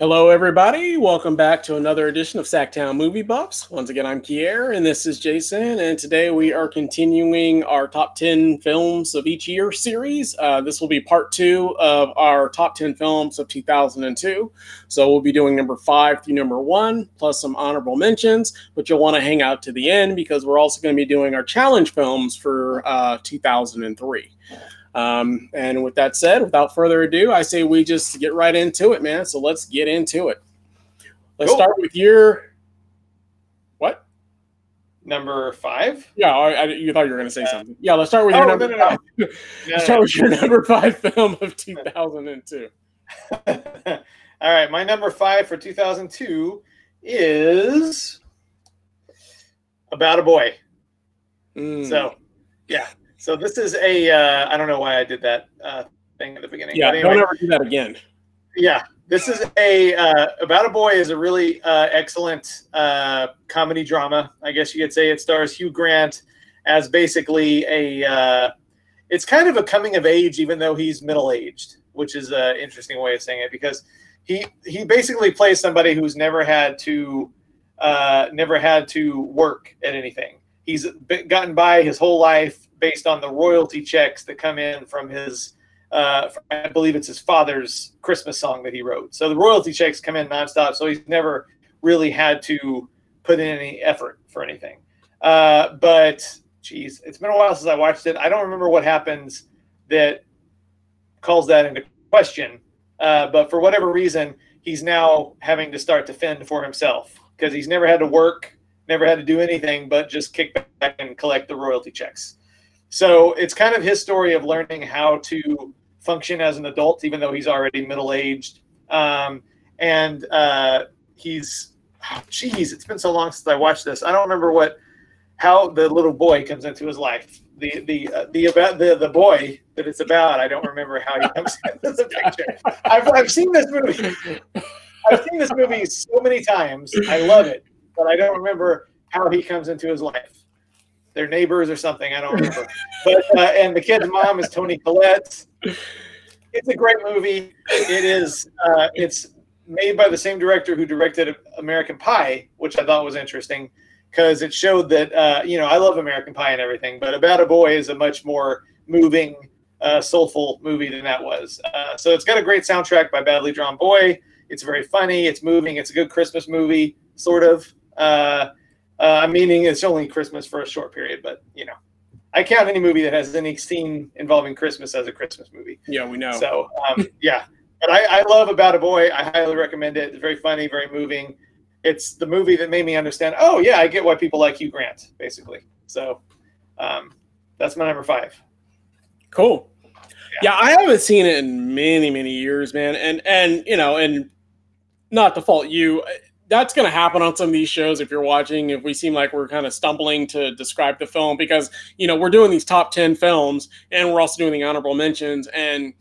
Hello, everybody. Welcome back to another edition of Sactown Movie Buffs. Once again, I'm Kier, and this is Jason. And today we are continuing our top 10 films of each year series. Uh, this will be part two of our top 10 films of 2002. So we'll be doing number five through number one, plus some honorable mentions. But you'll want to hang out to the end because we're also going to be doing our challenge films for uh, 2003. Um, and with that said, without further ado, I say we just get right into it, man. So let's get into it. Let's Cool. start with your what? Number five. Yeah, I, I- you thought you were going to say something. Yeah, let's start with your Oh, number. no, no, no. five. No, Let's start with your number five film of 2002. All right, my number five for 2002 is About a Boy. Mm. So, yeah. So this is a. Uh, I don't know why I did that uh, thing at the beginning. yeah, anyway, don't ever do that again. yeah. This is a uh, About a Boy is a really uh, excellent uh, comedy drama. I guess you could say it stars Hugh Grant as basically a. Uh, it's kind of a coming of age, even though he's middle aged, which is an interesting way of saying it because he he basically plays somebody who's never had to uh, never had to work at anything. He's gotten by his whole life based on the royalty checks that come in from his uh, I believe it's his father's Christmas song that he wrote. So the royalty checks come in nonstop. So he's never really had to put in any effort for anything. Uh, but geez, it's been a while since I watched it. I don't remember what happens that calls that into question. Uh, but for whatever reason, he's now having to start to fend for himself because he's never had to work, never had to do anything but just kick back and collect the royalty checks. So it's kind of his story of learning how to function as an adult, even though he's already middle aged. Um, and uh, he's, oh, geez, it's been so long since I watched this. I don't remember what how the little boy comes into his life. The the uh, the about the the boy that it's about. I don't remember how he comes into the picture. I've I've seen this movie. I've seen this movie so many times. I love it, but I don't remember how he comes into his life. They're neighbors or something. I don't remember. But uh, and the kid's mom is Toni Collette. It's a great movie. It is. Uh, it's made by the same director who directed American Pie, which I thought was interesting because it showed that uh, you know I love American Pie and everything, but About a Boy is a much more moving, uh, soulful movie than that was. Uh, so it's got a great soundtrack by Badly Drawn Boy. It's very funny. It's moving. It's a good Christmas movie, sort of. Uh, meaning it's only Christmas for a short period, but you know, I count any movie that has any scene involving Christmas as a Christmas movie. Yeah, we know. So um, yeah, but I, I love About a Boy. I highly recommend it. It's very funny, very moving. It's the movie that made me understand. Oh yeah, I get why people like Hugh Grant, basically. So um, that's my number five. Cool. Yeah. I haven't seen it in many, many years, man. And and you know, and not to fault you, that's going to happen on some of these shows if you're watching. If we seem like we're kind of stumbling to describe the film, because you know we're doing these top ten films, and we're also doing the honorable mentions, and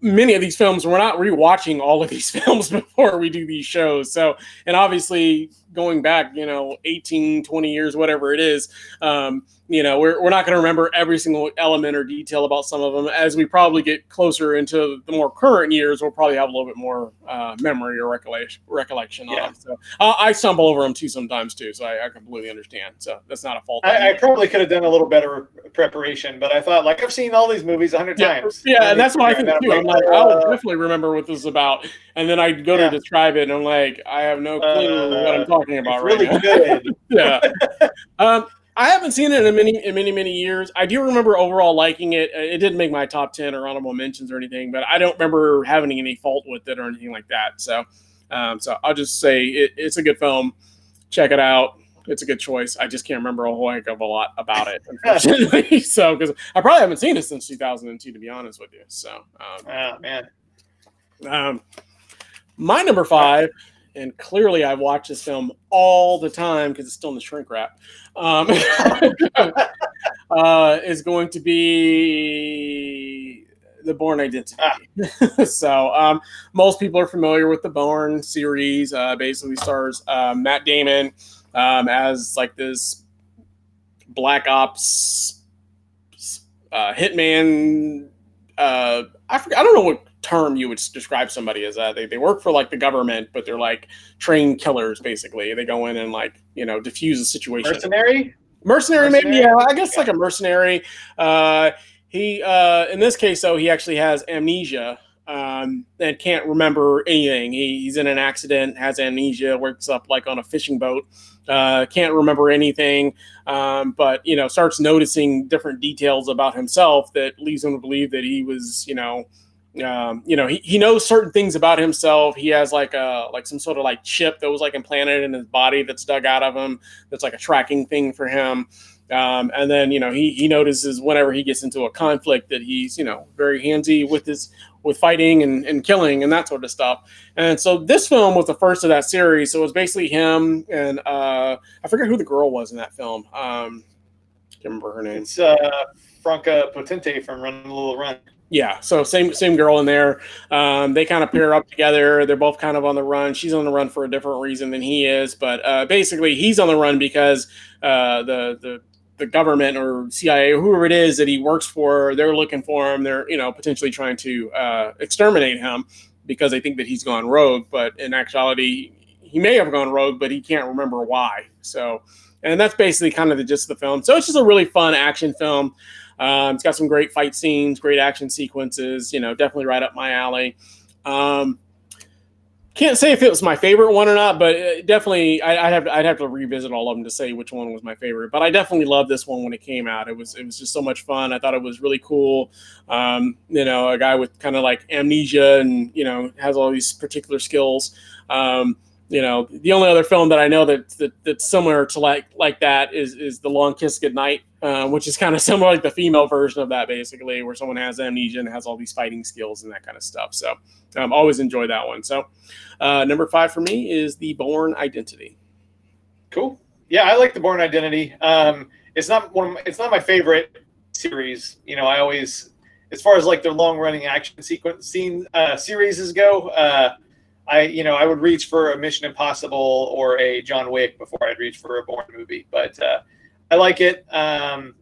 many of these films we're not rewatching all of these films before we do these shows. So, and obviously going back, you know, 18, 20 years, whatever it is, um, you know, we're, we're not going to remember every single element or detail about some of them. As we probably get closer into the more current years, we'll probably have a little bit more uh, memory or recollection, recollection Yeah. on them. So uh, I stumble over them too sometimes too. So I, I completely understand. So that's not a fault. I, I probably could have done a little better preparation, but I thought like I've seen all these movies a hundred yeah, times. yeah, and that's what I think too. I'm like, uh, I'll definitely remember what this is about, and then I go Yeah. to describe it, and I'm like, I have no clue what I'm talking it's about really right now. good. yeah. Um, I haven't seen it in many in many many years. I do remember overall liking it. Uh, It didn't make my top ten or honorable mentions or anything, but I don't remember having any fault with it or anything like that. So, um, so I'll just say it, it's a good film. Check it out. It's a good choice. I just can't remember a whole heck of a lot about it, unfortunately. so, because I probably haven't seen it since 2002, to be honest with you. So, um, Oh man, um, my number five, and clearly I watch this film all the time because it's still in the shrink wrap, um, uh, is going to be the Bourne Identity. so um, most people are familiar with the Bourne series. Uh, basically stars uh, Matt Damon um, as like this black ops uh, hitman. Uh, I forget, I don't know what term you would describe somebody as that. They, they work for like the government, but they're like trained killers basically. They go in and like you know diffuse a situation. Mercenary. Mercenary, mercenary? maybe yeah. I guess yeah. like a mercenary. Uh, he uh, in this case though he actually has amnesia um, and can't remember anything. He, he's in an accident, has amnesia, wakes up like on a fishing boat, uh, can't remember anything, um, but you know starts noticing different details about himself that leads him to believe that he was, you know, um, you know, he, he knows certain things about himself. He has like a like some sort of like chip that was like implanted in his body that's dug out of him. That's like a tracking thing for him. Um, and then you know he he notices whenever he gets into a conflict that he's you know very handsy with his with fighting and, and killing and that sort of stuff. And so this film was the first of that series. So it was basically him and uh, I forget who the girl was in that film. Um, can't remember her name. It's uh, Franka Potente from Run Lola Run. Yeah, so same same girl in there. Um, they kind of pair up together. They're both kind of on the run. She's on the run for a different reason than he is, but uh, basically he's on the run because uh, the the the government or CIA or whoever it is that he works for, they're looking for him. They're you know potentially trying to uh, exterminate him because they think that he's gone rogue. But in actuality, he may have gone rogue, but he can't remember why. So, and that's basically kind of the gist of the film. So it's just a really fun action film. Um, it's got some great fight scenes, great action sequences. You know, definitely right up my alley. Um, can't say if it was my favorite one or not, but uh, definitely I, would have I'd have to revisit all of them to say which one was my favorite. But I definitely loved this one when it came out. It was it was just so much fun. I thought it was really cool. Um, you know, a guy with kind of like amnesia and you know has all these particular skills. Um, you know, the only other film that I know that, that that's similar to like like that is is the Long Kiss Goodnight, uh, which is kind of similar like the female version of that, basically, where someone has amnesia and has all these fighting skills and that kind of stuff. So, um, always enjoy that one. So, uh, number five for me is the Bourne Identity. Cool. Yeah, I like the Bourne Identity. Um, it's not one. My, it's not my favorite series. You know, I always, as far as like their long running action sequence scene uh, series go. Uh, I, you know, I would reach for a Mission Impossible or a John Wick before I'd reach for a Bourne movie. But uh, I like it. Um,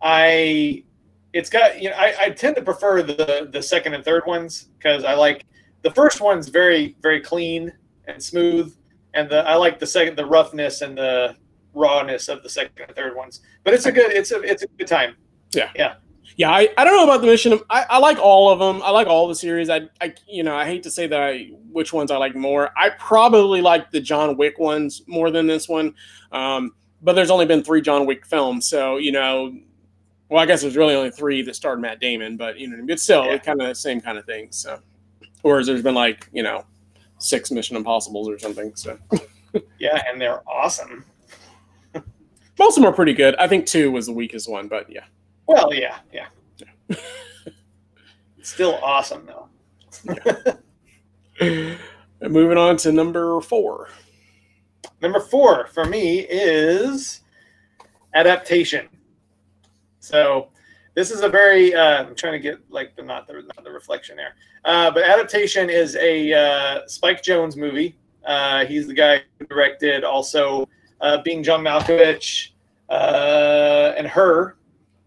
I, it's got, you know, I, I tend to prefer the the second and third ones because I like the first one's very very clean and smooth, and the I like the second the roughness and the rawness of the second and third ones. But it's a good, it's a it's a good time. Yeah, yeah yeah, I, I don't know about the mission. I, I like all of them. I like all the series. I, I you know I hate to say that I which ones I like more. I probably like the John Wick ones more than this one. Um, but there's only been three John Wick films, so you know, well I guess there's really only three that starred Matt Damon, but you know, it's still yeah. kind of the same kind of thing. So, whereas there's been like you know six Mission Impossibles or something. So, yeah, and they're awesome. Most of them are pretty good. I think two was the weakest one, but yeah. Well, yeah, yeah. yeah. Still awesome though. Moving on to number four. Number four for me is adaptation. So this is a very uh, I'm trying to get like the not the not the reflection there, uh, but adaptation is a uh, Spike Jonze movie. Uh, he's the guy who directed also uh, Being John Malkovich uh, and Her,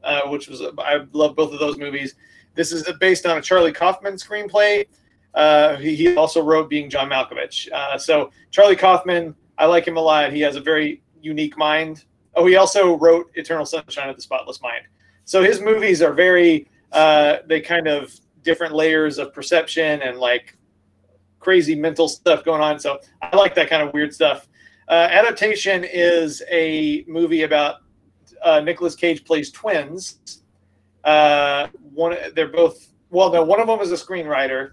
uh, which was I love both of those movies. This is based on a Charlie Kaufman screenplay. Uh, he, he, also wrote Being John Malkovich. Uh, so Charlie Kaufman, I like him a lot. He has a very unique mind. Oh, he also wrote Eternal Sunshine of the Spotless Mind. So his movies are very uh, they kind of different layers of perception and like crazy mental stuff going on. So I like that kind of weird stuff. Uh, adaptation is a movie about uh, Nicolas Cage plays twins. Uh, one, they're both well. No, one of them is a screenwriter,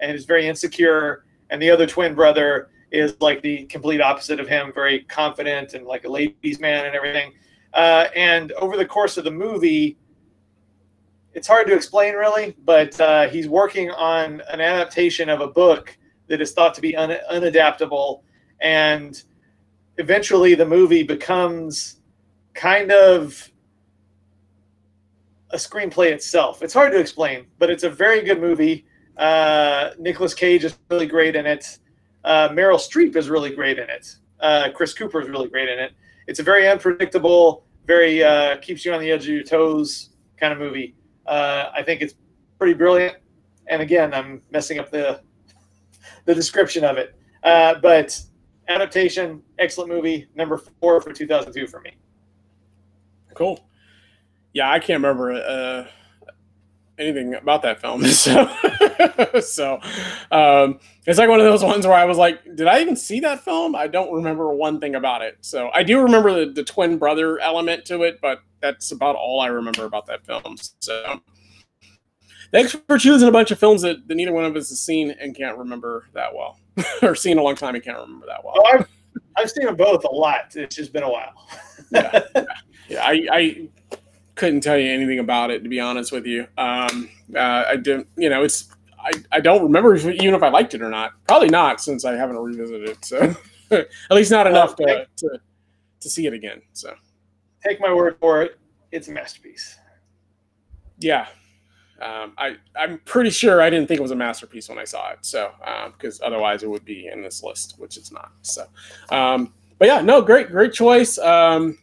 and is very insecure, and the other twin brother is like the complete opposite of him, very confident and like a ladies' man and everything. Uh, and over the course of the movie, it's hard to explain really, but uh, he's working on an adaptation of a book that is thought to be un- unadaptable, and eventually the movie becomes kind of a screenplay itself. It's hard to explain, but it's a very good movie. Uh, Nicolas Cage is really great in it. Uh, Meryl Streep is really great in it. Uh, Chris Cooper is really great in it. It's a very unpredictable, very uh, keeps you on the edge of your toes kind of movie. Uh, I think it's pretty brilliant. and again, I'm messing up the the description of it. Uh, but adaptation, excellent movie, number four for 2002 for me. Cool. Yeah, I can't remember uh, anything about that film. So, so um, it's like one of those ones where I was like, did I even see that film? I don't remember one thing about it. So I do remember the, the twin brother element to it, but that's about all I remember about that film. So thanks for choosing a bunch of films that, that neither one of us has seen and can't remember that well, or seen a long time and can't remember that well. Oh, I've, I've seen them both a lot. It's just been a while. yeah, yeah. yeah I, I couldn't tell you anything about it to be honest with you. Um, uh, I didn't, you know, it's I, I don't remember if, even if I liked it or not. Probably not since I haven't revisited it. So at least not enough to, to to see it again. So take my word for it, it's a masterpiece. Yeah. Um, I, I'm pretty sure I didn't think it was a masterpiece when I saw it. So, because um, otherwise it would be in this list, which it's not. So, um, but yeah, no, great, great choice. Um,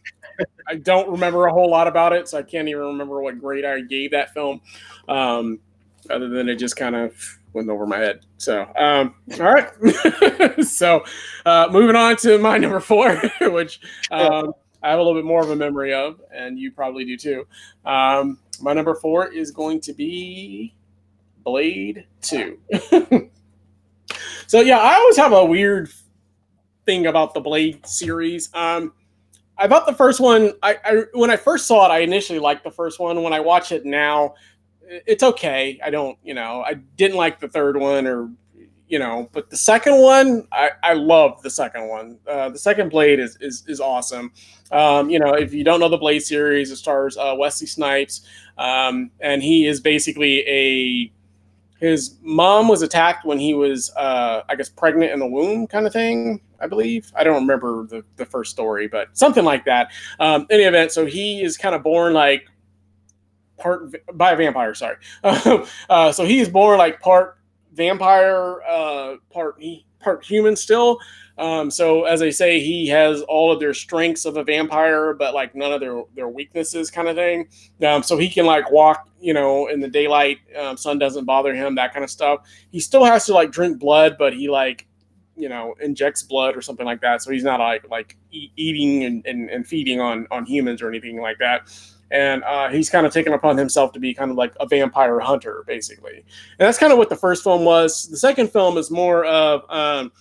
I don't remember a whole lot about it, so I can't even remember what grade I gave that film, um, other than it just kind of went over my head. So, um, all right. so, uh, moving on to my number four, which um, I have a little bit more of a memory of, and you probably do too. Um, my number four is going to be Blade 2. so, yeah, I always have a weird thing about the Blade series. Um, I thought the first one. I, I, when I first saw it, I initially liked the first one. When I watch it now, it's okay. I don't, you know, I didn't like the third one, or you know, but the second one, I, I love the second one. Uh, the second Blade is is, is awesome. Um, you know, if you don't know the Blade series, it stars uh, Wesley Snipes, um, and he is basically a his mom was attacked when he was, uh, I guess, pregnant in the womb, kind of thing. I believe. I don't remember the, the first story, but something like that. Um, any event, so he is kind of born like part by a vampire. Sorry. uh, so he is born like part vampire, uh, part part human still. Um, so as I say, he has all of their strengths of a vampire, but like none of their their weaknesses, kind of thing. Um, so he can like walk, you know, in the daylight. Um, sun doesn't bother him, that kind of stuff. He still has to like drink blood, but he like you know injects blood or something like that. So he's not like like e- eating and, and, and, feeding on on humans or anything like that. And uh, he's kind of taken upon himself to be kind of like a vampire hunter basically. And that's kind of what the first film was. The second film is more of um,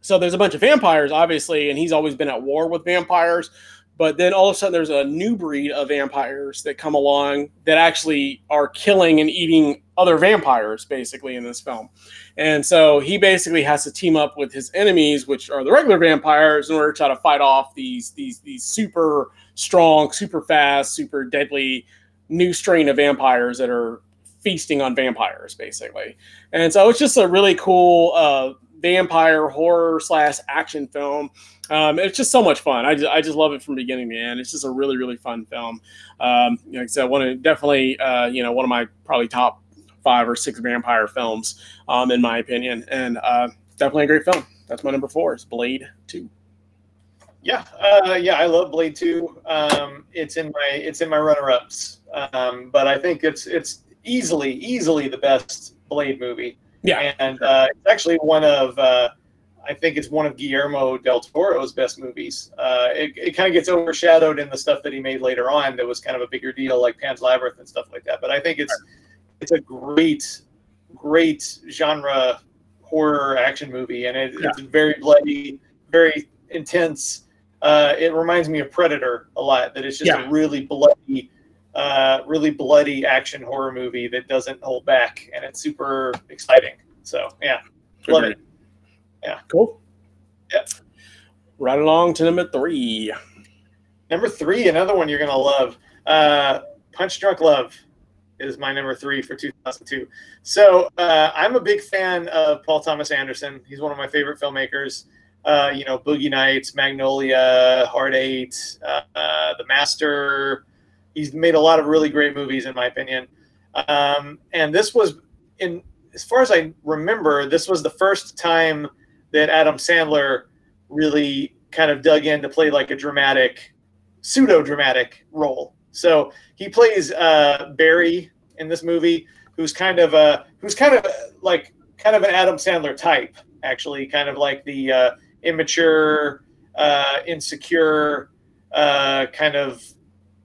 so there's a bunch of vampires, obviously, and he's always been at war with vampires. But then all of a sudden, there's a new breed of vampires that come along that actually are killing and eating other vampires, basically, in this film. And so he basically has to team up with his enemies, which are the regular vampires, in order to try to fight off these these these super strong, super fast, super deadly new strain of vampires that are feasting on vampires, basically. And so it's just a really cool. Uh, vampire horror slash action film. Um, it's just so much fun. I just, I just love it from beginning to end. It's just a really really fun film. Um, like I said, one of definitely uh, you know one of my probably top five or six vampire films um, in my opinion, and uh, definitely a great film. That's my number four. Is Blade Two. Yeah, uh, yeah, I love Blade Two. Um, it's in my it's in my runner ups, um, but I think it's it's easily easily the best Blade movie. Yeah, and uh, it's actually one of uh, I think it's one of Guillermo del Toro's best movies. Uh, it it kind of gets overshadowed in the stuff that he made later on that was kind of a bigger deal, like Pan's Labyrinth and stuff like that. But I think it's it's a great great genre horror action movie, and it, yeah. it's very bloody, very intense. Uh, it reminds me of Predator a lot. That it's just yeah. a really bloody uh, really bloody action horror movie that doesn't hold back, and it's super exciting. So yeah, love it. Yeah, cool. Yeah. Right along to number three. Number three, another one you're gonna love. Uh, Punch Drunk Love is my number three for 2002. So uh, I'm a big fan of Paul Thomas Anderson. He's one of my favorite filmmakers. Uh, you know, Boogie Nights, Magnolia, Hard Eight, uh, uh The Master, He's made a lot of really great movies, in my opinion. Um, and this was, in as far as I remember, this was the first time that Adam Sandler really kind of dug in to play like a dramatic, pseudo dramatic role. So he plays uh, Barry in this movie, who's kind of a who's kind of like kind of an Adam Sandler type, actually, kind of like the uh, immature, uh, insecure, uh, kind of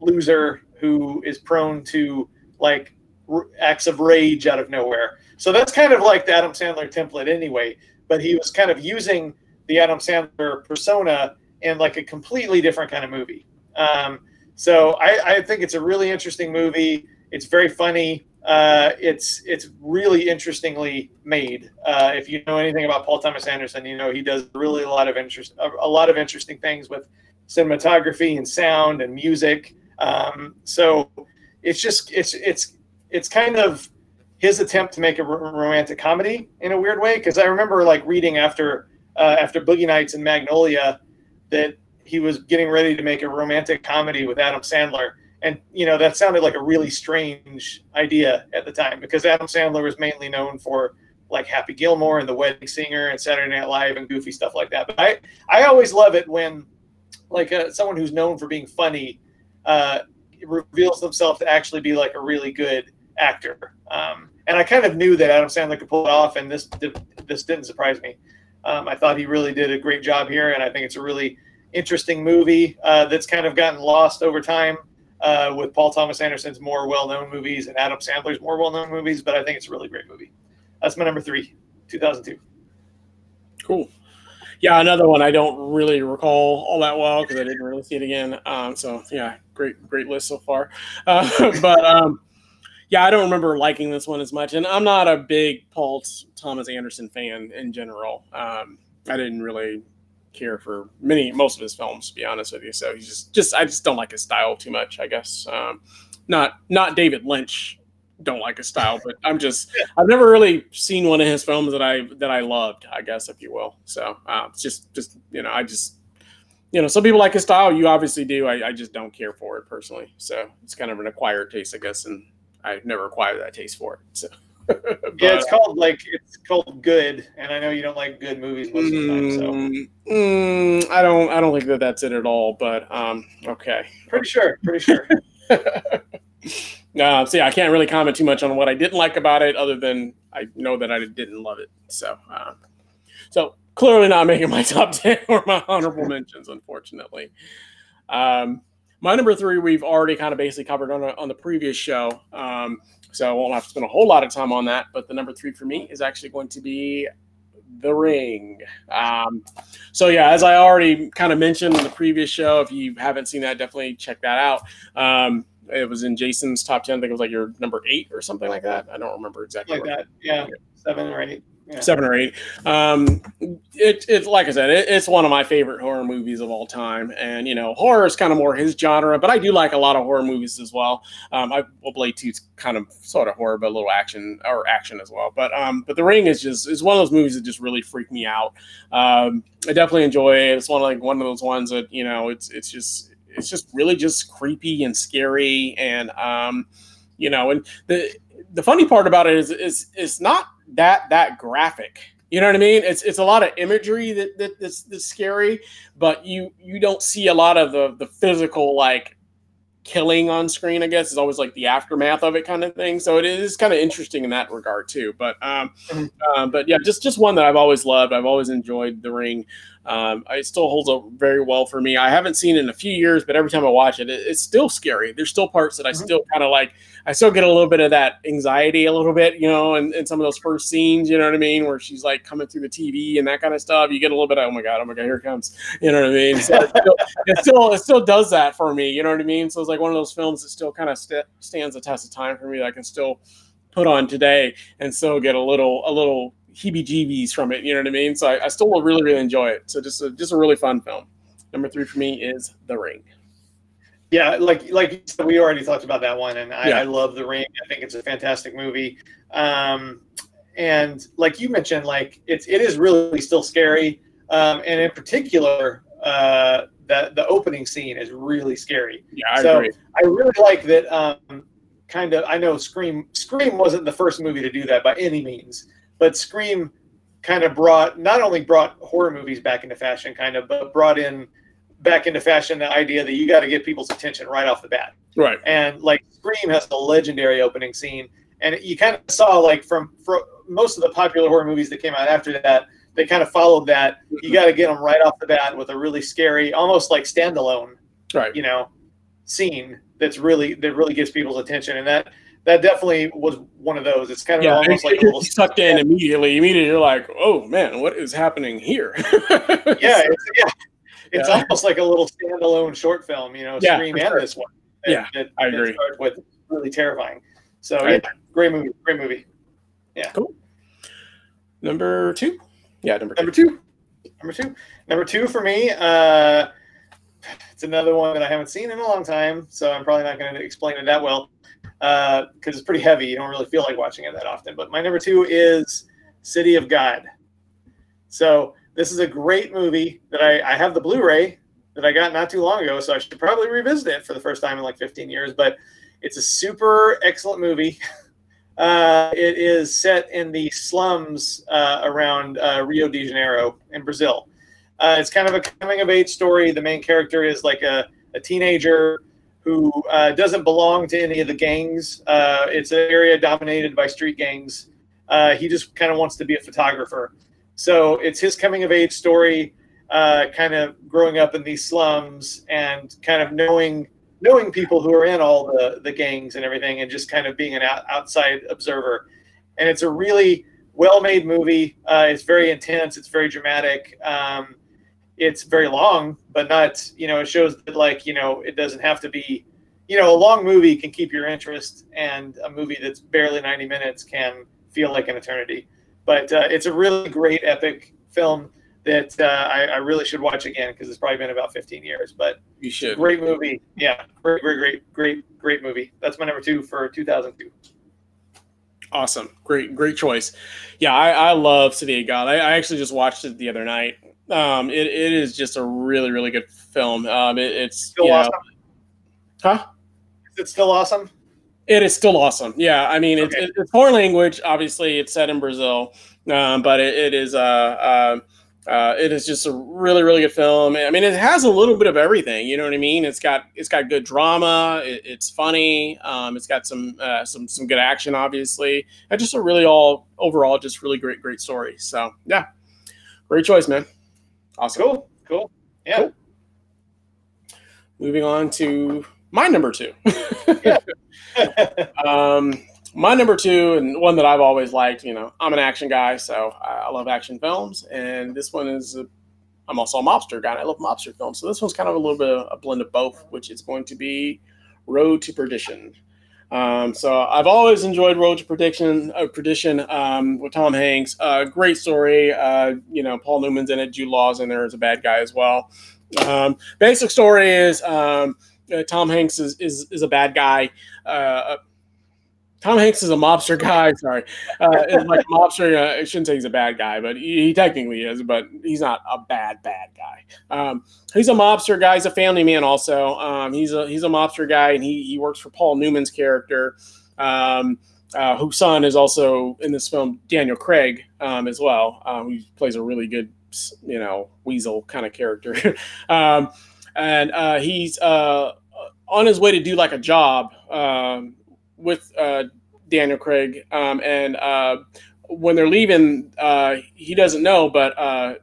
loser who is prone to like r- acts of rage out of nowhere. So that's kind of like the Adam Sandler template anyway. But he was kind of using the Adam Sandler persona in like a completely different kind of movie. Um, so I, I think it's a really interesting movie. It's very funny. Uh, it's it's really interestingly made. Uh, if you know anything about Paul Thomas Anderson, you know he does really a lot of interest, a, a lot of interesting things with cinematography and sound and music. Um, so it's just it's it's it's kind of his attempt to make a romantic comedy in a weird way. Because I remember like reading after uh, after Boogie Nights and Magnolia that he was getting ready to make a romantic comedy with Adam Sandler and you know that sounded like a really strange idea at the time because Adam Sandler was mainly known for like Happy Gilmore and The Wedding Singer and Saturday Night Live and goofy stuff like that. But I I always love it when like uh, someone who's known for being funny uh, reveals himself to actually be like a really good actor. Um, and I kind of knew that Adam Sandler could pull it off, and this did, this didn't surprise me. Um, I thought he really did a great job here, and I think it's a really interesting movie uh, that's kind of gotten lost over time uh, with Paul Thomas Anderson's more well-known movies and Adam Sandler's more well-known movies. But I think it's a really great movie. That's my number three, 2002. Cool. Yeah, another one I don't really recall all that well because I didn't really see it again. Um, so yeah, great, great list so far. Uh, but um, yeah, I don't remember liking this one as much, and I'm not a big Paul Thomas Anderson fan in general. Um, I didn't really care for many most of his films to be honest with you so he's just just i just don't like his style too much i guess um, not not david lynch don't like his style but i'm just i've never really seen one of his films that i that i loved i guess if you will so uh, it's just just you know i just you know some people like his style you obviously do I, I just don't care for it personally so it's kind of an acquired taste i guess and I've never acquired that taste for it so but, yeah, it's called like it's called good, and I know you don't like good movies most of the time. So mm, mm, I don't, I don't think that that's it at all. But um, okay, pretty sure, pretty sure. no, see, I can't really comment too much on what I didn't like about it, other than I know that I didn't love it. So, uh, so clearly not making my top ten or my honorable mentions, unfortunately. Um, my number three, we've already kind of basically covered on, a, on the previous show. Um, so I won't have to spend a whole lot of time on that. But the number three for me is actually going to be The Ring. Um, so yeah, as I already kind of mentioned in the previous show, if you haven't seen that, definitely check that out. Um, it was in Jason's top ten. I think it was like your number eight or something like that. I don't remember exactly. Like that, yeah, seven or eight yeah. seven or eight. Um, it, it like I said, it, it's one of my favorite horror movies of all time, and you know, horror is kind of more his genre, but I do like a lot of horror movies as well. Um, I well, Blade Two kind of sort of horror, but a little action or action as well. But um, but The Ring is just is one of those movies that just really freak me out. Um, I definitely enjoy it. It's one of like one of those ones that you know, it's it's just it's just really just creepy and scary and um, you know, and the the funny part about it is is it's not that that graphic. You know what I mean? It's it's a lot of imagery that, that that's, that's scary, but you you don't see a lot of the the physical like killing on screen. I guess is always like the aftermath of it kind of thing. So it is kind of interesting in that regard too. But um, mm-hmm. um, but yeah, just just one that I've always loved. I've always enjoyed The Ring. Um, it still holds up very well for me. I haven't seen it in a few years, but every time I watch it, it it's still scary. There's still parts that I mm-hmm. still kind of like. I still get a little bit of that anxiety, a little bit, you know, in, in some of those first scenes, you know what I mean, where she's like coming through the TV and that kind of stuff. You get a little bit of, oh my god, oh my god, here it comes, you know what I mean? So it, still, it still, it still does that for me, you know what I mean? So it's like one of those films that still kind of st- stands the test of time for me that I can still put on today and still get a little, a little heebie-jeebies from it. You know what I mean? So I, I still really, really enjoy it. So just a, just a really fun film. Number three for me is The Ring. Yeah, like like we already talked about that one, and I, yeah. I love The Ring. I think it's a fantastic movie. Um, and like you mentioned, like it's it is really still scary. Um, and in particular, uh, the the opening scene is really scary. Yeah, I so agree. I really like that. Um, kind of, I know Scream Scream wasn't the first movie to do that by any means, but Scream kind of brought not only brought horror movies back into fashion, kind of, but brought in back into fashion the idea that you got to get people's attention right off the bat. Right. And like Scream has a legendary opening scene, and you kind of saw like from, from most of the popular horror movies that came out after that, they kind of followed that. You got to get them right off the bat with a really scary, almost like standalone, right? You know, scene that's really that really gets people's attention, and that that definitely was one of those. It's kind of yeah, almost it, like a little sucked in immediately. Immediately, you're like, "Oh man, what is happening here?" yeah, it's, yeah, it's yeah. almost like a little standalone short film. You know, yeah, Scream and sure. this one. That, yeah, that, I agree. With really terrifying. So right. yeah, great movie. Great movie. Yeah. Cool. Number two. Yeah, number two. Number two. Number two. Number two for me. Uh, it's another one that I haven't seen in a long time, so I'm probably not going to explain it that well because uh, it's pretty heavy. You don't really feel like watching it that often. But my number two is City of God. So this is a great movie that I, I have the Blu-ray that I got not too long ago, so I should probably revisit it for the first time in like 15 years. But it's a super excellent movie. Uh, it is set in the slums uh, around uh, Rio de Janeiro in Brazil. Uh, it's kind of a coming of age story. The main character is like a, a teenager who uh, doesn't belong to any of the gangs. Uh, it's an area dominated by street gangs. he just kind of wants to be a photographer. So it's his coming of age story, kind of growing up in these slums and kind of knowing knowing people who are in all the the gangs and everything, and just kind of being an out, outside observer. And it's a really well made movie. Uh, it's very intense. It's very dramatic. Um, it's very long, but not you know. It shows that like you know it doesn't have to be. You know, a long movie can keep your interest, and a movie that's barely 90 minutes can feel like an eternity. But uh, it's a really great epic film that uh, I, I, really should watch again because it's probably been about 15 years. But you should. Great movie. Yeah, great, great, great, great, great movie. That's my number two for 2002. Awesome, great, great choice. Yeah, I, I love City of God. I, I, actually just watched it the other night. Um, it, it is just a really, really good film. Um, it, it's still awesome. Know, huh? Is it still awesome? It is still awesome. Yeah, I mean, okay. it's, it's foreign language. Obviously, it's set in Brazil, um, but it, it is uh, uh uh, it is just a really, really good film. I mean, it has a little bit of everything. You know what I mean? It's got it's got good drama. It, it's funny. Um, it's got some uh, some some good action, obviously. And just a really all overall, just really great, great story. So yeah, great choice, man. Awesome. Cool. Cool. Yeah. Cool. Moving on to my number two. um, my number two, and one that I've always liked, you know, I'm an action guy, so I love action films. And this one is, i am also a mobster guy, and I love mobster films. So this one's kind of a little bit of a blend of both, which is going to be Road to Perdition. Um, so I've always enjoyed Road to Perdition, uh, Perdition um, with Tom Hanks. Uh, great story. Uh, you know, Paul Newman's in it. Jude Law's in there as a bad guy as well. Um, basic story is um, uh, Tom Hanks is, is, is a bad guy. Tom Hanks is a mobster guy. Sorry, uh, like mobster. Uh, I shouldn't say he's a bad guy, but he, he, technically is. But he's not a bad bad guy. Um, he's a mobster guy. He's a family man. Also, um, he's a he's a mobster guy, and he he works for Paul Newman's character, um, uh, whose son is also in this film Daniel Craig um, as well. Um, he plays a really good, you know, weasel kind of character, um, and uh, he's uh, on his way to do like a job. Um, with uh, Daniel Craig, um, and uh, when they're leaving, uh, he doesn't know, but uh,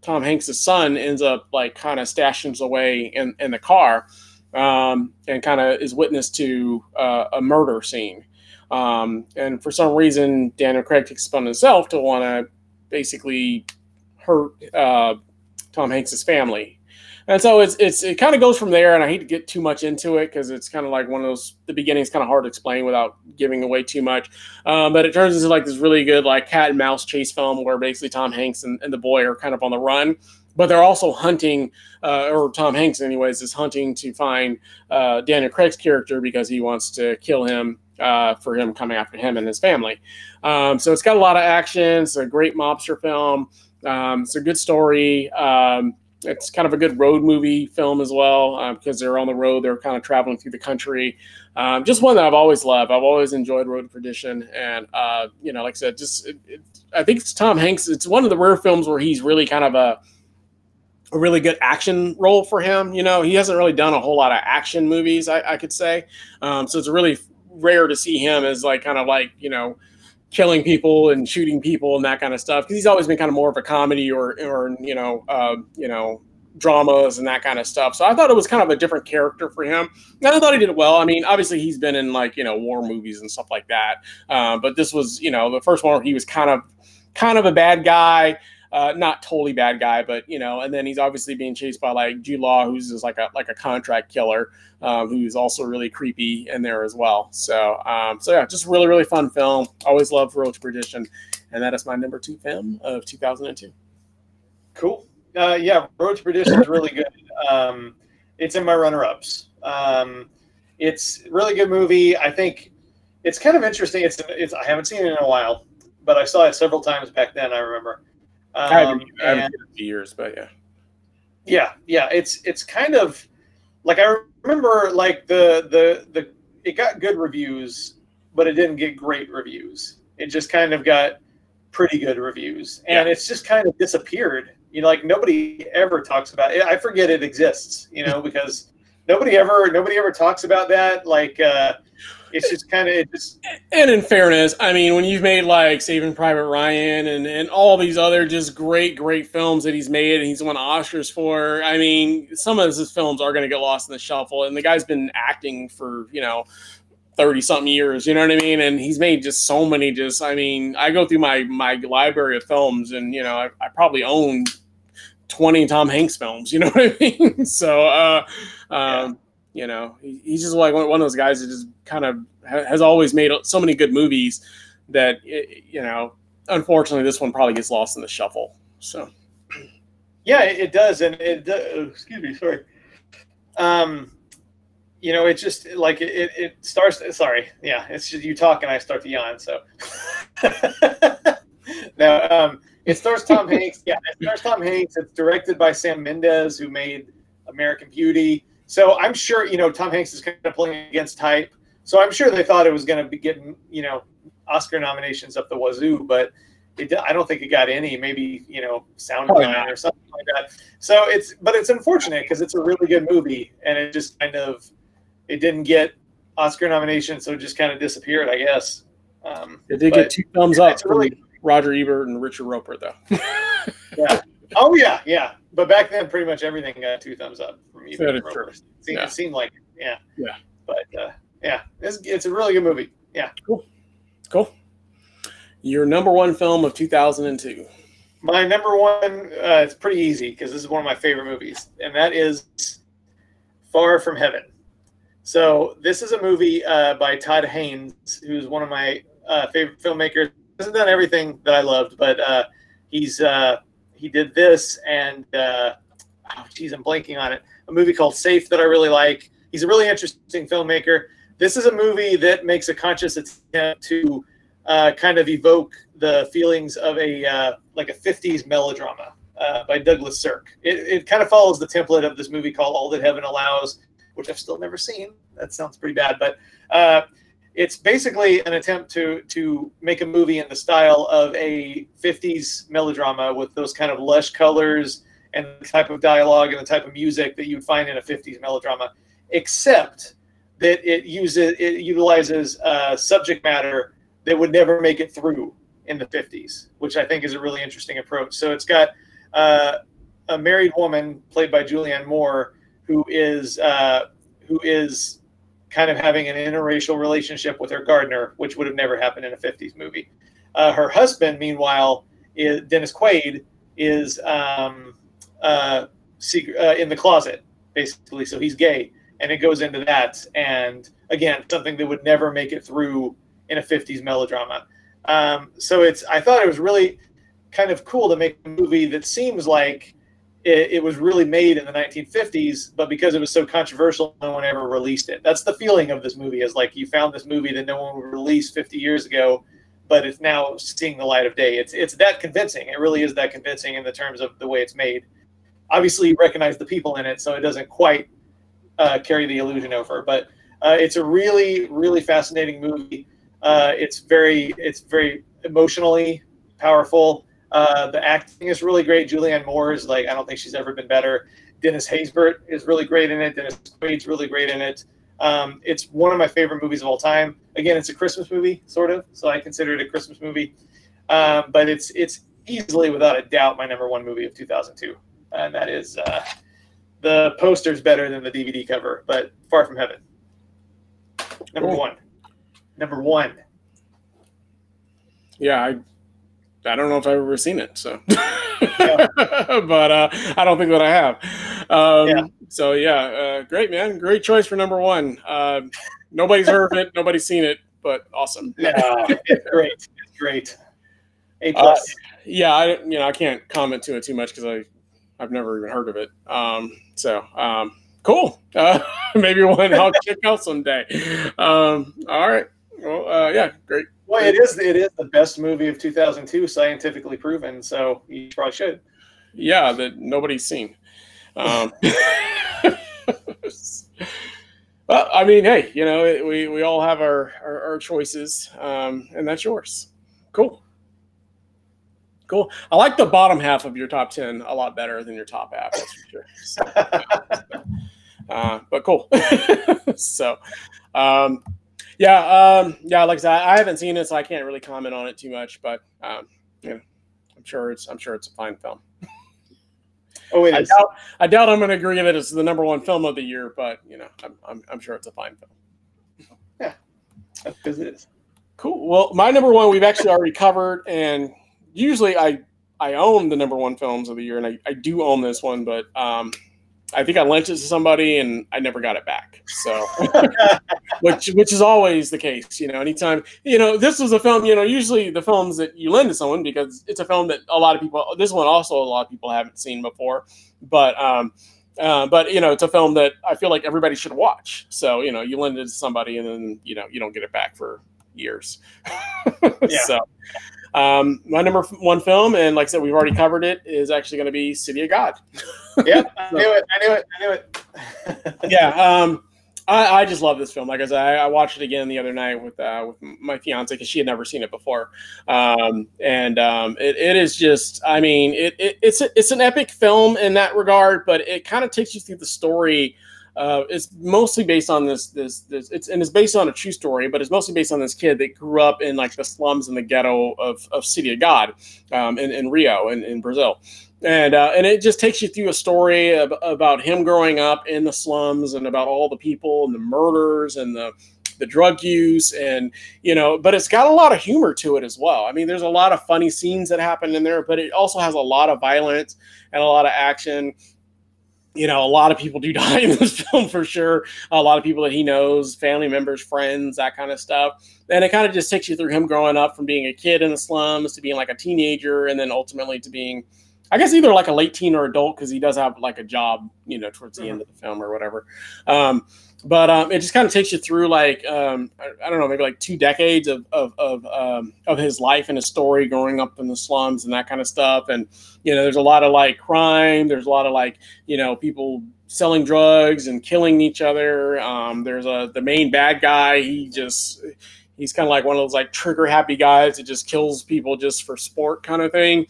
Tom Hanks' son ends up like kind of stashing away in, in the car, um, and kind of is witness to uh, a murder scene. Um, and for some reason, Daniel Craig takes upon himself to want to basically hurt uh, Tom Hanks' family and so it's it's it kind of goes from there and i hate to get too much into it because it's kind of like one of those the beginning is kind of hard to explain without giving away too much. Um, but it turns into like this really good like cat and mouse chase film where basically tom hanks and, and the boy are kind of on the run but they're also hunting uh, or tom hanks anyways is hunting to find uh, daniel craig's character because he wants to kill him uh, for him coming after him and his family. Um, so it's got a lot of action it's a great mobster film um, it's a good story um, it's kind of a good road movie film as well because they're on the road. They're kind of traveling through the country. Um, just one that I've always loved. I've always enjoyed Road to Perdition, and uh, you know, like I said, just it, it, I think it's Tom Hanks. It's one of the rare films where he's really kind of a a really good action role for him. You know, he hasn't really done a whole lot of action movies, I, I could say. Um, so it's really rare to see him as like kind of like you know killing people and shooting people and that kind of stuff because he's always been kind of more of a comedy or or you know uh, you know dramas and that kind of stuff. So I thought it was kind of a different character for him. And I thought he did it well. I mean, obviously he's been in like you know war movies and stuff like that, uh, but this was you know the first one where he was kind of kind of a bad guy. Uh, not totally bad guy, but you know, and then he's obviously being chased by like Jude Law, who's just like a like a contract killer, um, who's also really creepy in there as well. So, um, so yeah, just really really fun film. Always loved Road to Perdition, and that is my number two film of 2002. Cool. Uh, yeah, Road to Perdition is really good. Um, it's in my runner-ups. Um, it's really good movie. I think it's kind of interesting. It's, it's I haven't seen it in a while, but I saw it several times back then. I remember. Um, I haven't, I haven't and, years, but yeah. Yeah, yeah. It's it's kind of like I remember like the the the it got good reviews, but it didn't get great reviews. It just kind of got pretty good reviews, and yeah. it's just kind of disappeared you know, like nobody ever talks about it. I forget it exists, you know, because nobody ever nobody ever talks about that. Like uh it's just kind of it just and in fairness i mean when you've made like saving private ryan and and all these other just great great films that he's made and he's won oscars for i mean some of his films are going to get lost in the shuffle and the guy's been acting for you know 30 something years you know what i mean and he's made just so many just i mean i go through my my library of films and you know i, I probably own 20 Tom Hanks films. You know what I mean? so, uh, um. You know, he's just like one, of those guys that just kind of has always made so many good movies that, you know, unfortunately, this one probably gets lost in the shuffle. So, yeah, it, does. And it, uh, excuse me, sorry. Um, you know, it just like it, it starts. Sorry, yeah, it's just you talk and I start to yawn. So now, um, it stars Tom Hanks. Yeah, it stars Tom Hanks. It's directed by Sam Mendes, who made American Beauty. So I'm sure you know Tom Hanks is kind of playing against type. So I'm sure they thought it was going to be getting you know Oscar nominations up the wazoo, but it, I don't think it got any. Maybe you know sound design or something like that. So it's but it's unfortunate because it's a really good movie and it just kind of it didn't get Oscar nomination, so it just kind of disappeared, I guess. Um, it did get two thumbs up. Really, Roger Ebert and Richard Roeper, though. yeah. Oh yeah, yeah. But back then, pretty much everything got two thumbs up from Ebert and Roeper. It seemed, yeah. it seemed like. Yeah. Yeah. But uh, yeah, it's, it's a really good movie. Yeah. Cool. Cool. Your number one film of 2002. My number one, uh, it's pretty easy because this is one of my favorite movies, and that is Far From Heaven. So this is a movie uh, by Todd Haynes, who's one of my uh, favorite filmmakers hasn't done everything that I loved, but uh, he's uh, he did this and uh, oh, geez, I'm blanking on it. A movie called Safe that I really like. He's a really interesting filmmaker. This is a movie that makes a conscious attempt to uh, kind of evoke the feelings of a uh, like a 50s melodrama uh, by Douglas Sirk. It, it kind of follows the template of this movie called All That Heaven Allows, which I've still never seen. That sounds pretty bad, but uh, it's basically an attempt to to make a movie in the style of a 50s melodrama with those kind of lush colors and the type of dialogue and the type of music that you'd find in a 50s melodrama except that it uses it utilizes uh, subject matter that would never make it through in the 50s which i think is a really interesting approach so it's got uh, a married woman played by julianne moore who is uh, who is kind of having an interracial relationship with her gardener, which would have never happened in a 50s movie. Uh, her husband, meanwhile, is, Dennis Quaid, is um, uh, secret, uh, in the closet, basically. So he's gay. And it goes into that. And again, something that would never make it through in a 50s melodrama. Um, so it's, I thought it was really kind of cool to make a movie that seems like it, it, was really made in the 1950s, but because it was so controversial, no one ever released it. That's the feeling of this movie is like you found this movie that no one would release 50 years ago, but it's now seeing the light of day. It's it's that convincing. It really is that convincing in the terms of the way it's made. Obviously, you recognize the people in it, so it doesn't quite uh, carry the illusion over. But uh, it's a really, really fascinating movie. Uh, it's very, it's very emotionally powerful. Uh, the acting is really great. Julianne Moore is like I don't think she's ever been better. Dennis Haysbert is really great in it. Dennis Quaid's really great in it. Um, it's one of my favorite movies of all time. Again, it's a Christmas movie, sort of, so I consider it a Christmas movie. Um, but it's it's easily, without a doubt, my number one movie of 2002, and that is uh, the poster's better than the DVD cover, but Far from Heaven. Number cool. one. Number one. Yeah, I I don't know if I've ever seen it, so. Yeah. but uh, I don't think that I have. Um, yeah. So yeah, uh, great man, great choice for number one. Uh, nobody's heard of it, nobody's seen it, but awesome. Yeah, it's great. It's great. A plus. Uh, yeah, I you know I can't comment to it too much because I I've never even heard of it. Um, so um, cool. Uh, maybe one I'll check out someday. Um, all right. Well, uh, yeah, great. Well, it is it is the best movie of 2002, scientifically proven. So you probably should. Yeah, that nobody's seen. Um, well, I mean, hey, you know, we we all have our our, our choices, um, and that's yours. Cool. Cool. I like the bottom half of your top ten a lot better than your top half. That's for sure. So, uh, but cool. so, um, yeah, um, yeah. Like I said, I haven't seen it, so I can't really comment on it too much. But um, you know, I'm sure it's I'm sure it's a fine film. Oh, it I is. doubt, I doubt I'm going to agree that it's the number one film of the year, but you know, I'm I'm, I'm sure it's a fine film. Yeah, because it is. Cool. Well, my number one we've actually already covered, and usually I I own the number one films of the year, and I, I do own this one, but um, I think I lent it to somebody and I never got it back. So, which which is always the case, you know. Anytime you know this was a film, you know, usually the films that you lend to someone because it's a film that a lot of people. This one also a lot of people haven't seen before, but um, uh, but you know, it's a film that I feel like everybody should watch. So you know, you lend it to somebody and then you know you don't get it back for years. yeah. So. Um, my number one film, and like I said, we've already covered it, is actually going to be City of God. yeah, I knew it. I knew it. I knew it. yeah, um, I, I, just love this film. Like I said, I, I watched it again the other night with uh, with my fiance because she had never seen it before, um, and um, it, it is just. I mean, it, it, it's a, it's an epic film in that regard, but it kind of takes you through the story uh, it's mostly based on this, this, this, it's, and it's based on a true story, but it's mostly based on this kid that grew up in like the slums and the ghetto of, of City of God um, in, in Rio in, in Brazil. And, uh, and it just takes you through a story of, about him growing up in the slums and about all the people and the murders and the, the drug use and you know but it's got a lot of humor to it as well i mean there's a lot of funny scenes that happen in there but it also has a lot of violence and a lot of action you know, a lot of people do die in this film for sure. A lot of people that he knows, family members, friends, that kind of stuff. And it kind of just takes you through him growing up from being a kid in the slums to being like a teenager and then ultimately to being, I guess, either like a late teen or adult because he does have like a job, you know, towards the mm-hmm. end of the film or whatever. Um, but um, it just kind of takes you through like um, I, I, don't know maybe like two decades of of of, um, of his life and his story growing up in the slums and that kind of stuff. And you know there's a lot of like crime there's a lot of like you know people selling drugs and killing each other. Um, there's a the main bad guy he just he's kind of like one of those like trigger happy guys that just kills people just for sport kind of thing.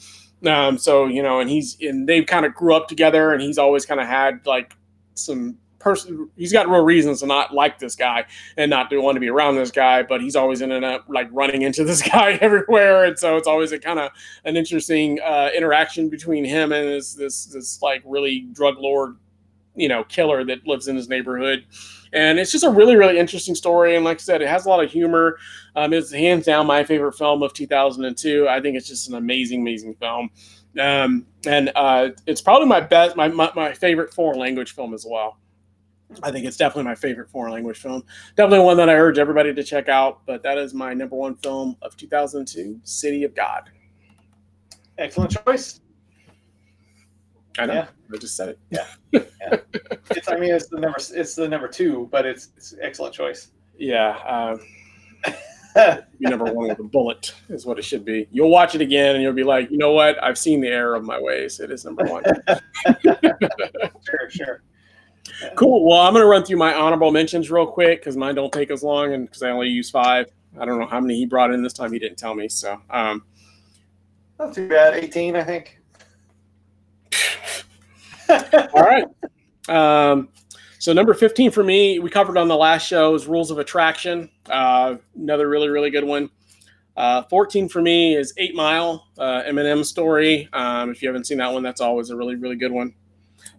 Um, so you know and he's and they kind of grew up together and he's always kind of had like some person he's got real reasons to not like this guy and not want to be around this guy but he's always ended up like running into this guy everywhere. And so it's always a kind of an interesting uh, interaction between him and this this this like really drug lord you know killer that lives in his neighborhood. And it's just a really really interesting story. And like i said it has a lot of humor. Um, it's hands down my favorite film of 2002 i think it's just an amazing amazing film. Um, and uh, it's probably my best my, my, my favorite foreign language film as well I think it's definitely my favorite foreign language film. Definitely one that I urge everybody to check out. But that is my number one film of 2002, City of God. Excellent choice. I know. Yeah. I just said it. Yeah. yeah. it's, I mean, it's the number. It's the number two, but it's it's excellent choice. Yeah. Um, number one with a bullet is what it should be. You'll watch it again and you'll be like, you know what? I've seen the error of my ways. It is number one. sure, sure. Cool. Well, I'm going to run through my honorable mentions real quick because mine don't take as long, and because I only use five. I don't know how many he brought in this time. He didn't tell me. So, um, not too bad. 18, I think. all right. Um, So number 15 for me, we covered on the last show is Rules of Attraction. Uh, another really, really good one. Uh, 14 for me is Eight Mile, uh, Eminem story. Um, if you haven't seen that one, that's always a really, really good one.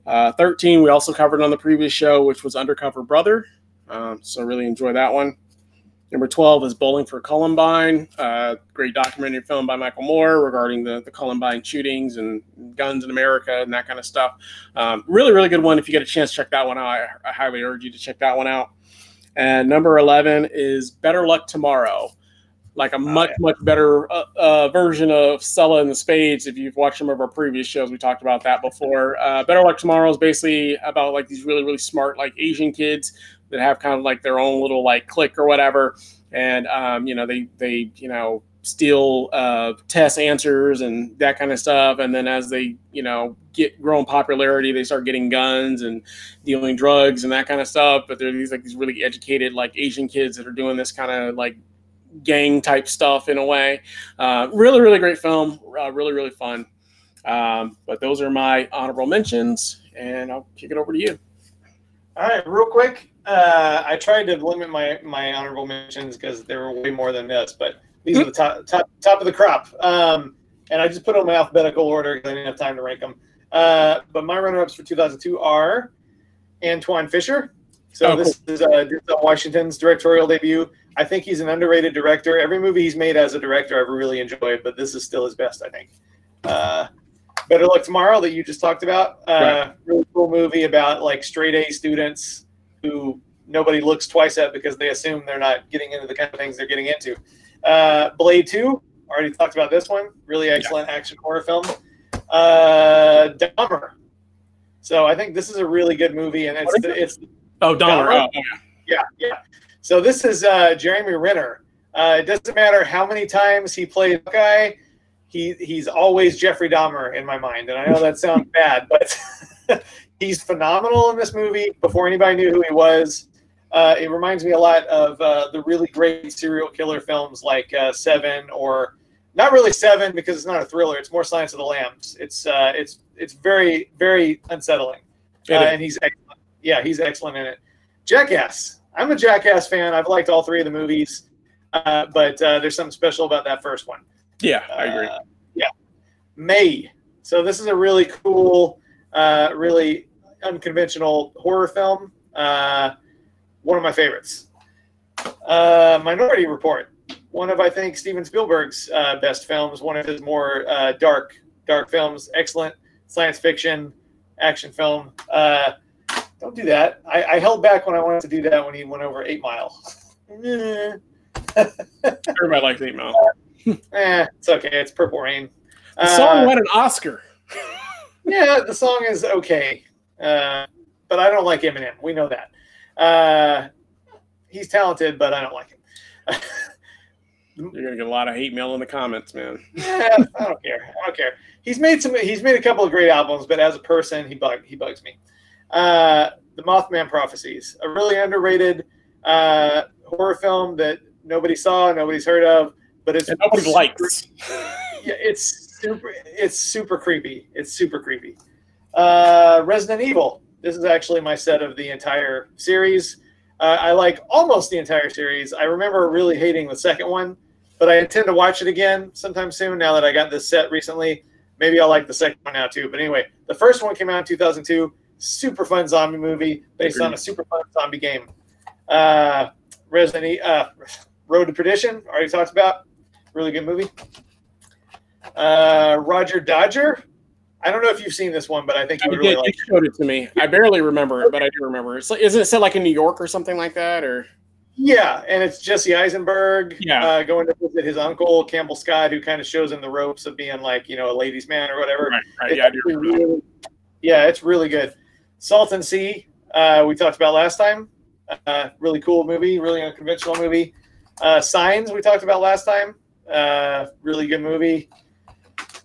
Uh, 13, we also covered on the previous show, which was Undercover Brother. Um, so really enjoy that one. Number 12 is Bowling for Columbine, uh, great documentary film by Michael Moore regarding the, the Columbine shootings and guns in America and that kind of stuff. Um, really, really good one. If you get a chance, check that one out. I, I highly urge you to check that one out. And number 11 is Better Luck Tomorrow like a much oh, yeah. much better uh, uh, version of Stella and the Spades. If you've watched some of our previous shows, we talked about that before. Uh, better Luck Tomorrow is basically about like these really really smart like Asian kids that have kind of like their own little like clique or whatever, and um, you know they they you know steal uh, test answers and that kind of stuff. And then as they, you know, get growing popularity, they start getting guns and dealing drugs and that kind of stuff. But they're these like these really educated like Asian kids that are doing this kind of like gang type stuff in a way. Uh, really, really great film. Uh, really, really fun. Um, but those are my honorable mentions, and I'll kick it over to you. All right, real quick. Uh, I tried to limit my my honorable mentions because there were way more than this, but these are the top top top of the crop. Um, and I just put them in alphabetical order because I didn't have time to rank them. Uh, but my runner-ups for 2002 are Antwone Fisher. So oh, this cool. is uh, Washington's directorial debut. I think he's an underrated director. Every movie he's made as a director, I've really enjoyed, but this is still his best, I think. Uh, Better Luck Tomorrow that you just talked about. Uh, right. Really cool movie about like straight A students who nobody looks twice at because they assume they're not getting into the kind of things they're getting into. Uh, Blade Two, already talked about this one. Really excellent yeah. action horror film. Uh, Dahmer. So I think this is a really good movie, and it's it's oh Dahmer. Dahmer. Oh, yeah, yeah. So this is uh, Jeremy Renner. Uh, it doesn't matter how many times he played guy, he he's always Jeffrey Dahmer in my mind. And I know that sounds bad, but he's phenomenal in this movie. Before anybody knew who he was, uh, it reminds me a lot of uh, the really great serial killer films like uh, Seven or not really Seven because it's not a thriller. It's more Silence of the Lambs. It's uh, it's it's very very unsettling, and he's excellent. yeah he's excellent in it. Jackass. I'm a Jackass fan. I've liked all three of the movies, uh, but uh, there's something special about that first one. Yeah, I agree. Uh, yeah, May. So this is a really cool, uh, really unconventional horror film. Uh, one of my favorites. Uh, Minority Report. One of I think Steven Spielberg's best films. One of his more dark, dark films. Excellent science fiction action film. Don't do that. I, I, held back when I wanted to do that when he went over Eight Mile. Everybody likes Eight Mile. eh, it's okay. It's Purple Rain. The song uh, won an Oscar. yeah, the song is okay, uh, but I don't like Eminem. We know that. Uh, he's talented, but I don't like him. You're gonna get a lot of hate mail in the comments, man. yeah, I don't care. I don't care. He's made some. He's made a couple of great albums, but as a person, he bug he bugs me. Uh, the Mothman Prophecies, a really underrated uh, horror film that nobody saw, nobody's heard of, but it's and nobody super, likes. yeah, it's super. It's super creepy. It's super creepy. Uh, Resident Evil. This is actually my set of the entire series. Uh, I like almost the entire series. I remember really hating the second one, but I intend to watch it again sometime soon. Now that I got this set recently, maybe I'll like the second one now too. But anyway, the first one came out in 2002 super fun zombie movie based Agreed. on a super fun zombie game. Uh, Resident uh, Road to Perdition, already talked about. Really good movie. Uh, Roger Dodger. I don't know if you've seen this one, but I think you would really like. Showed it to me. I barely remember it, but I do remember. It's like, isn't it set like in New York or something like that, or? Yeah, and it's Jesse Eisenberg yeah. uh, going to visit his uncle Campbell Scott, who kind of shows him the ropes of being like you know a ladies' man or whatever. Right, right. Yeah, really, yeah, it's really good. Salton Sea, uh, we talked about last time. Uh, really cool movie, really unconventional movie. Uh, Signs, we talked about last time. Uh, really good movie.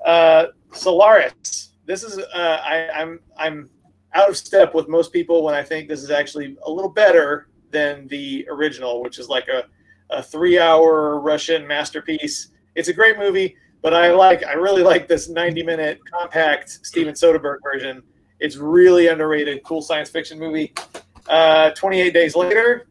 Uh, Solaris. This is uh, I, I'm I'm out of step with most people when I think this is actually a little better than the original, which is like a, a three-hour Russian masterpiece. It's a great movie, but I like I really like this 90-minute compact Steven Soderbergh version it's really underrated, cool science fiction movie. Uh, 28 days later.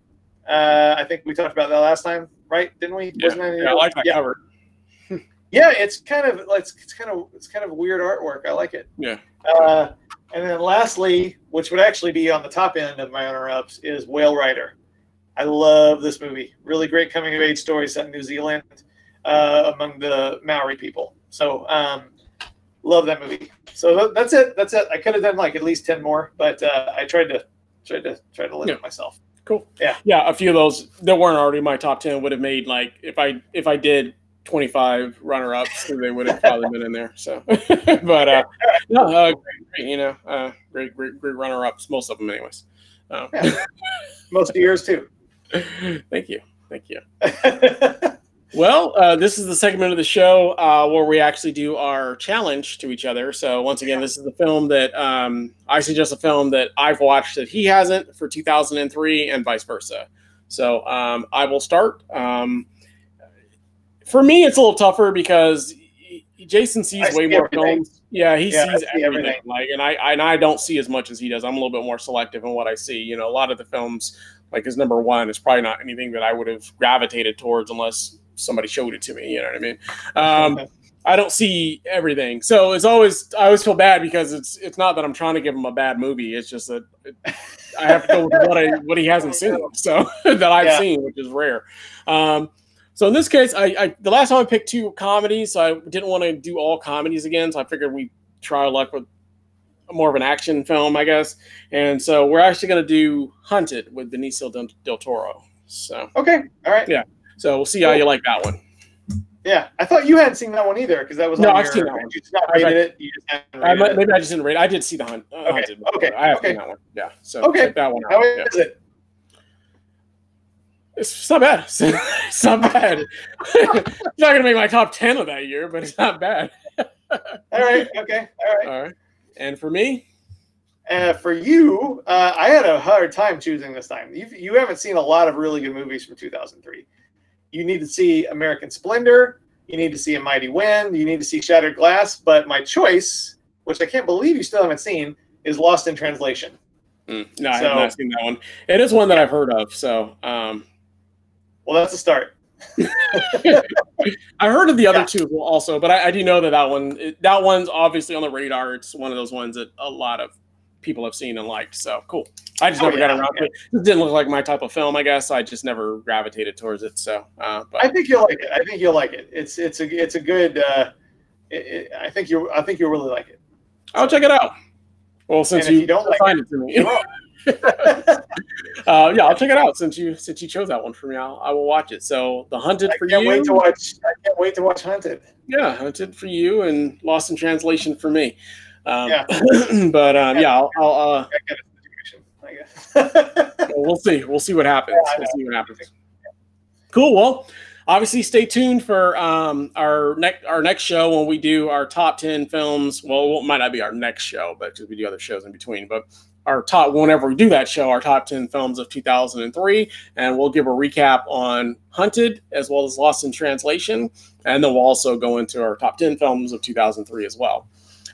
Uh, I think we talked about that last time, right? Didn't we? Yeah, yeah I like that yeah. cover. yeah, it's kind of it's, it's kind of it's kind of weird artwork. I like it. Yeah. Uh, and then lastly, which would actually be on the top end of my honor ups, is Whale Rider. I love this movie. Really great coming of age story set in New Zealand uh, among the Maori people. So um, love that movie. So that's it. That's it. I could have done like at least ten more, but uh, I tried to tried to try to limit yeah. myself. Cool. Yeah. Yeah. A few of those that weren't already my top ten would have made like if I if I did 25 runner ups, they would have probably been in there. So, but uh, no, uh, great, you know, uh, great, great, great runner ups, most of them, anyways. Um, yeah. Most of yours too. Thank you. Thank you. Well, uh, this is the segment of the show uh, where we actually do our challenge to each other. So, once again, this is the film that um, I suggest a film that I've watched that he hasn't for 2003 and vice versa. So, um, I will start. Um, for me, it's a little tougher because Jason sees way more everything. films. Yeah, he yeah, sees everything. everything. Like, and I and I don't see as much as he does. I'm a little bit more selective in what I see. You know, a lot of the films, like his number one, is probably not anything that I would have gravitated towards unless somebody showed it to me. You know what I mean? Um, I don't see everything, so it's always I always feel bad because it's it's not that I'm trying to give him a bad movie. It's just that I have to go with what I what he hasn't seen, so that I've yeah. seen, which is rare. Um, so in this case, I, I, the last time I picked two comedies, so I didn't want to do all comedies again. So I figured we try our luck with more of an action film, I guess. And so we're actually going to do Hunted with Benicio del, del, Toro. So okay, all right, yeah. So we'll see how you like that one. Yeah, I thought you hadn't seen that one either because that was no, I've your, seen that one. You just not rated I, it. You just haven't rated I, maybe. I just didn't rate. it. I did see the hunt. Uh, okay. Hunted, okay. I have okay. seen that one. Yeah. So okay. that one. Out. How yeah. is it? It's not bad. It's not bad. it's not gonna make my top ten of that year, but it's not bad. all right. Okay. All right. All right. And for me, uh, for you, uh, I had a hard time choosing this time. You you haven't seen a lot of really good movies from 2003. You need to see American Splendor. You need to see A Mighty Wind. You need to see Shattered Glass. But my choice, which I can't believe you still haven't seen, is Lost in Translation. Mm, no, so, I have not seen that one. It is one that I've heard of. So, um, well, that's a start. I heard of the other yeah. two also, but I, I, do know that that one that one's obviously on the radar. It's one of those ones that a lot of people have seen and liked. So cool. I just oh, never yeah, got around to it. It didn't look like my type of film, I guess. I just never gravitated towards it. So, uh, but I think you'll like it. I think you'll like it. It's it's a it's a good. Uh, it, it, I think you I think you'll really like it. I'll check it out. Well, since you, you, don't like it, it to me. uh, yeah, I'll check it out since you since you chose that one for me. I'll, I will watch it. So the Hunted I for can't you. Wait to watch. I can't wait to watch Hunted. Yeah, Hunted for you and Lost in Translation for me. Um, yeah, but um, yeah, I'll. I'll uh, I guess. we'll see. We'll see what happens. Yeah, we'll see what happens. Cool. Well, obviously, stay tuned for um, our next our next show when we do our top ten films. Well, it might not be our next show, but because we do other shows in between. But our top whenever we do that show, our top 10 films of 2003, and we'll give a recap on Hunted as well as Lost in Translation, and then we'll also go into our top 10 films of 2003 as well.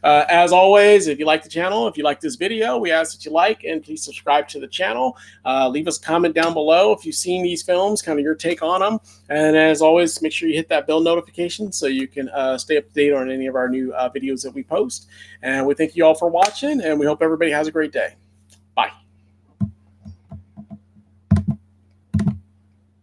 Uh, as always, if you like the channel, if you like this video, we ask that you like and please subscribe to the channel. Uh, leave us a comment down below if you've seen these films, kind of your take on them. And as always, make sure you hit that bell notification so you can uh, stay up to date on any of our new uh, videos that we post. And we thank you all for watching, and we hope everybody has a great day.